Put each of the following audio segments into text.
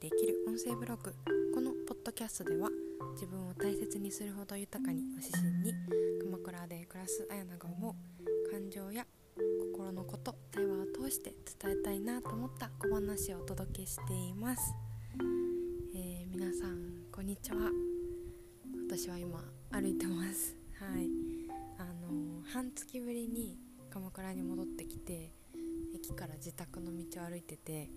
できる音声ブログ。このポッドキャストでは自分を大切にするほど豊かにを指針に鎌倉で暮らす綾菜が思う感情や心のこと対話を通して伝えたいなと思った小話をお届けしています、えー、皆さんこんにちは。私は今歩いてます。はい。あのー、半月ぶりに鎌倉に戻ってきて駅から自宅の道を歩いてて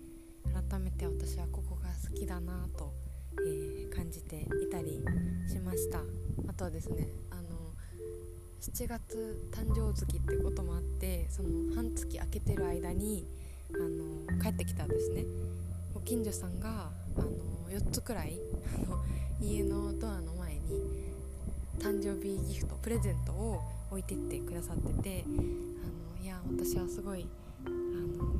改めて私はここが好きだなと、えー、感じていたりしました。あとはですねあの7月誕生月ってこともあってその半月空けてる間にあの帰ってきたんですね。ご近所さんがあの4つくらいあの家のドアの前に誕生日ギフトプレゼントを置いてってくださっててあのいや私はすごい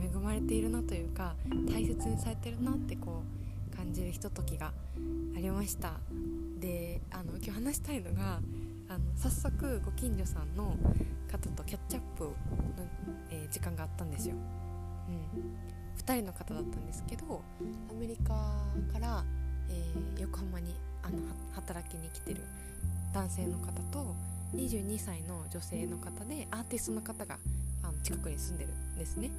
恵まれているなというか大切にされてるなってこう感じるひとときがありました。であの今日話したいのがあの早速ご近所さんの方とキャッチアップの、えー、時間があったんですよ、うん、2人の方だったんですけどアメリカから、えー、横浜にあの働きに来てる男性の方と22歳の女性の方でアーティストの方があの近くに住んでるんですね。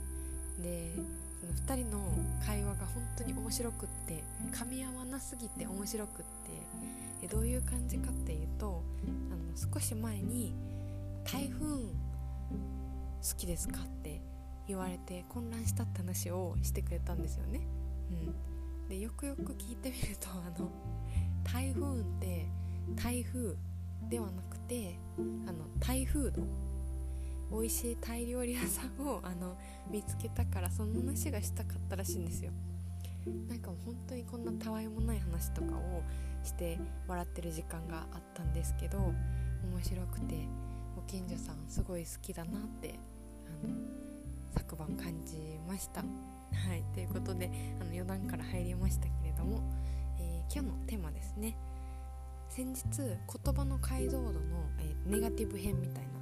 でその2人の会話が本当に面白くって噛み合わなすぎて面白くってでどういう感じかっていうとあの少し前に「台風好きですか?」って言われて混乱したって話をしてくれたんですよね。うん、でよくよく聞いてみるとあの台風って台風ではなくてあの台風の美味しいタイ料理屋さんをあの見つけたからその話がしたかったらしいんですよ。なんか本当にこんなたわいもない話とかをして笑ってる時間があったんですけど面白くてご近所さんすごい好きだなってあの昨晩感じました。はい。ということであの余談から入りましたけれども、えー、今日のテーマですね。先日言葉の解像度の、えー、ネガティブ編みたいな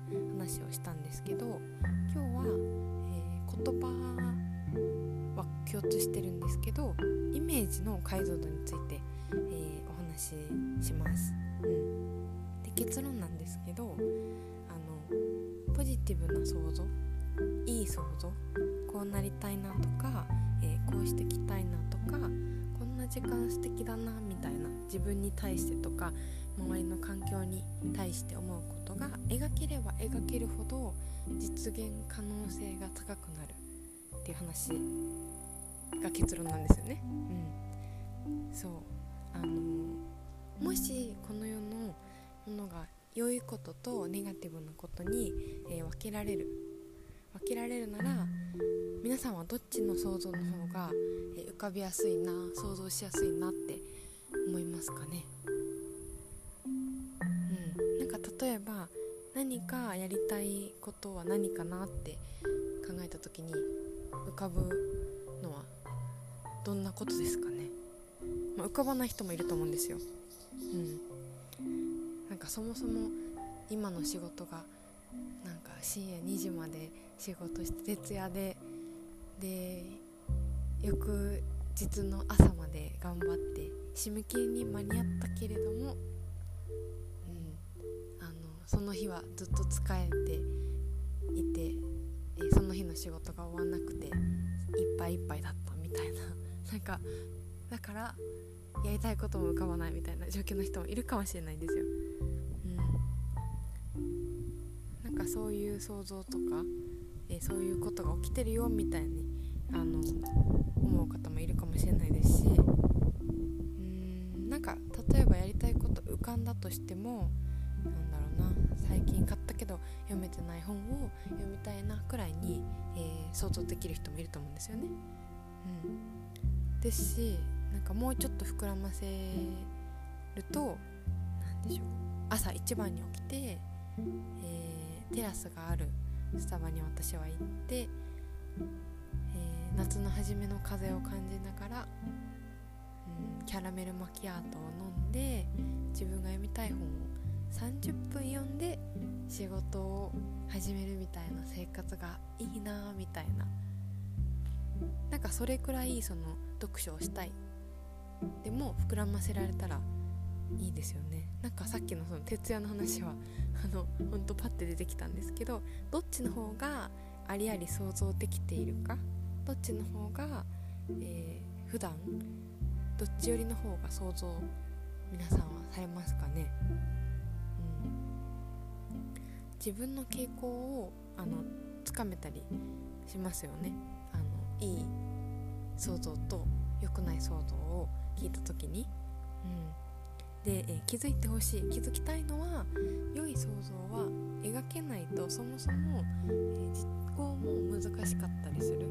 話をしたんですけど今日は、えー、言葉は共通してるんですけどイメージの解像度について、えー、お話しします、うん、で結論なんですけどあのポジティブな想像いい想像こうなりたいなとか、えー、こうしてきたいなとかこんな時間素敵だなみたいな自分に対してとか周りの環境に対して思うことが描ければ描けるほど実現可能性が高くなるっていう話が結論なんですよね。うん、そうあのもしこの世のものが良いこととネガティブなことに、えー、分けられる分けられるなら皆さんはどっちの想像の方が、えー、浮かびやすいな想像しやすいなって思いますかね。えば何かやりたいことは何かなって考えた時に浮かぶのはどんなことですかね、まあ、浮かばない人もいると思うんですよ。うん。なんかそもそも今の仕事がなんか深夜2時まで仕事して徹夜でで翌日の朝まで頑張って締め切りに間に合ったけれどもその日はずっと疲れていて、えその日の仕事が終わんなくていっぱいいっぱいだったみたいな。なんかだからやりたいことも浮かばないみたいな状況の人もいるかもしれないんですよ。うん、なんかそういう想像とか、えそういうことが起きてるよみたいにあの思う方もいるかもしれないですしうん。なんか例えばやりたいこと浮かんだとしてもなんだろうな。最近買ったけど読めてない本を読みたいなくらいに、えー、想像できる人もいると思うんですよね。うん、ですしなんかもうちょっと膨らませると何でしょう。朝一番に起きて、えー、テラスがあるスタバに私は行って、えー、夏の初めの風を感じながら、うん、キャラメルマキアートを飲んで自分が読みたい本を30分読んで仕事を始めるみたいな生活がいいなみたいな。なんかそれくらいその読書をしたい。でも膨らませられたらいいですよね。なんかさっきのその徹夜の話はあのほんとパッて出てきたんですけどどっちの方がありあり想像できているか？どっちの方が、えー、普段どっち寄りの方が想像皆さんはされますかね、自分の傾向をあのつかめたりしますよね。あのいい想像と良くない想像を聞いた時に、うん、で、え、気づいてほしい。気づきたいのは良い想像は描けないとそもそも、えー、実行も難しかったりする、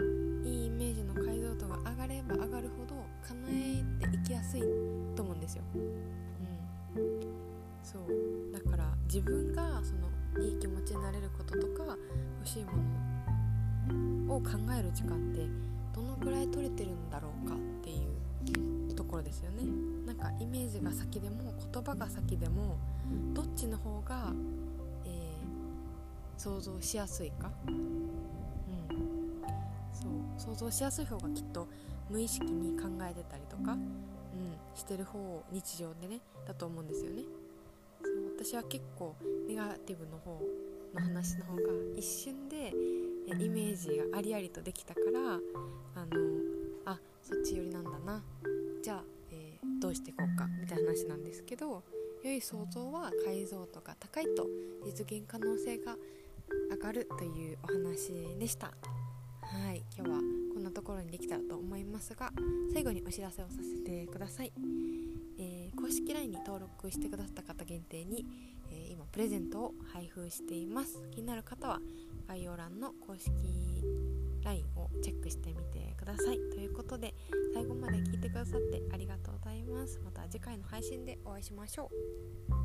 うん、いいイメージの解像度が上がれば上がるほど叶えていきやすいと思うんですよ、うん、そう。だから自分がそのいい気持ちになれることとか欲しいものを考える時間ってどのくらい取れてるんだろうかっていうところですよね。なんかイメージが先でも言葉が先でもどっちの方が、えー、想像しやすいか、うん、そう。想像しやすい方がきっと無意識に考えてたりとか、うん、してる方を日常でねだと思うんですよね。私は結構ネガティブの方の話の方が一瞬でイメージがありありとできたからあのあそっち寄りなんだな。じゃあ、えー、どうしていこうかみたいな話なんですけど良い想像は解像度が高いと実現可能性が上がるというお話でした。はい今日はこんなところにできたらと思いますが最後にお知らせをさせてください、公式 LINE に登録してくださった方限定に、えー、今プレゼントを配布しています。気になる方は概要欄の公式 LINE をチェックしてみてください。ということで最後まで聞いてくださってありがとうございます。また次回の配信でお会いしましょう。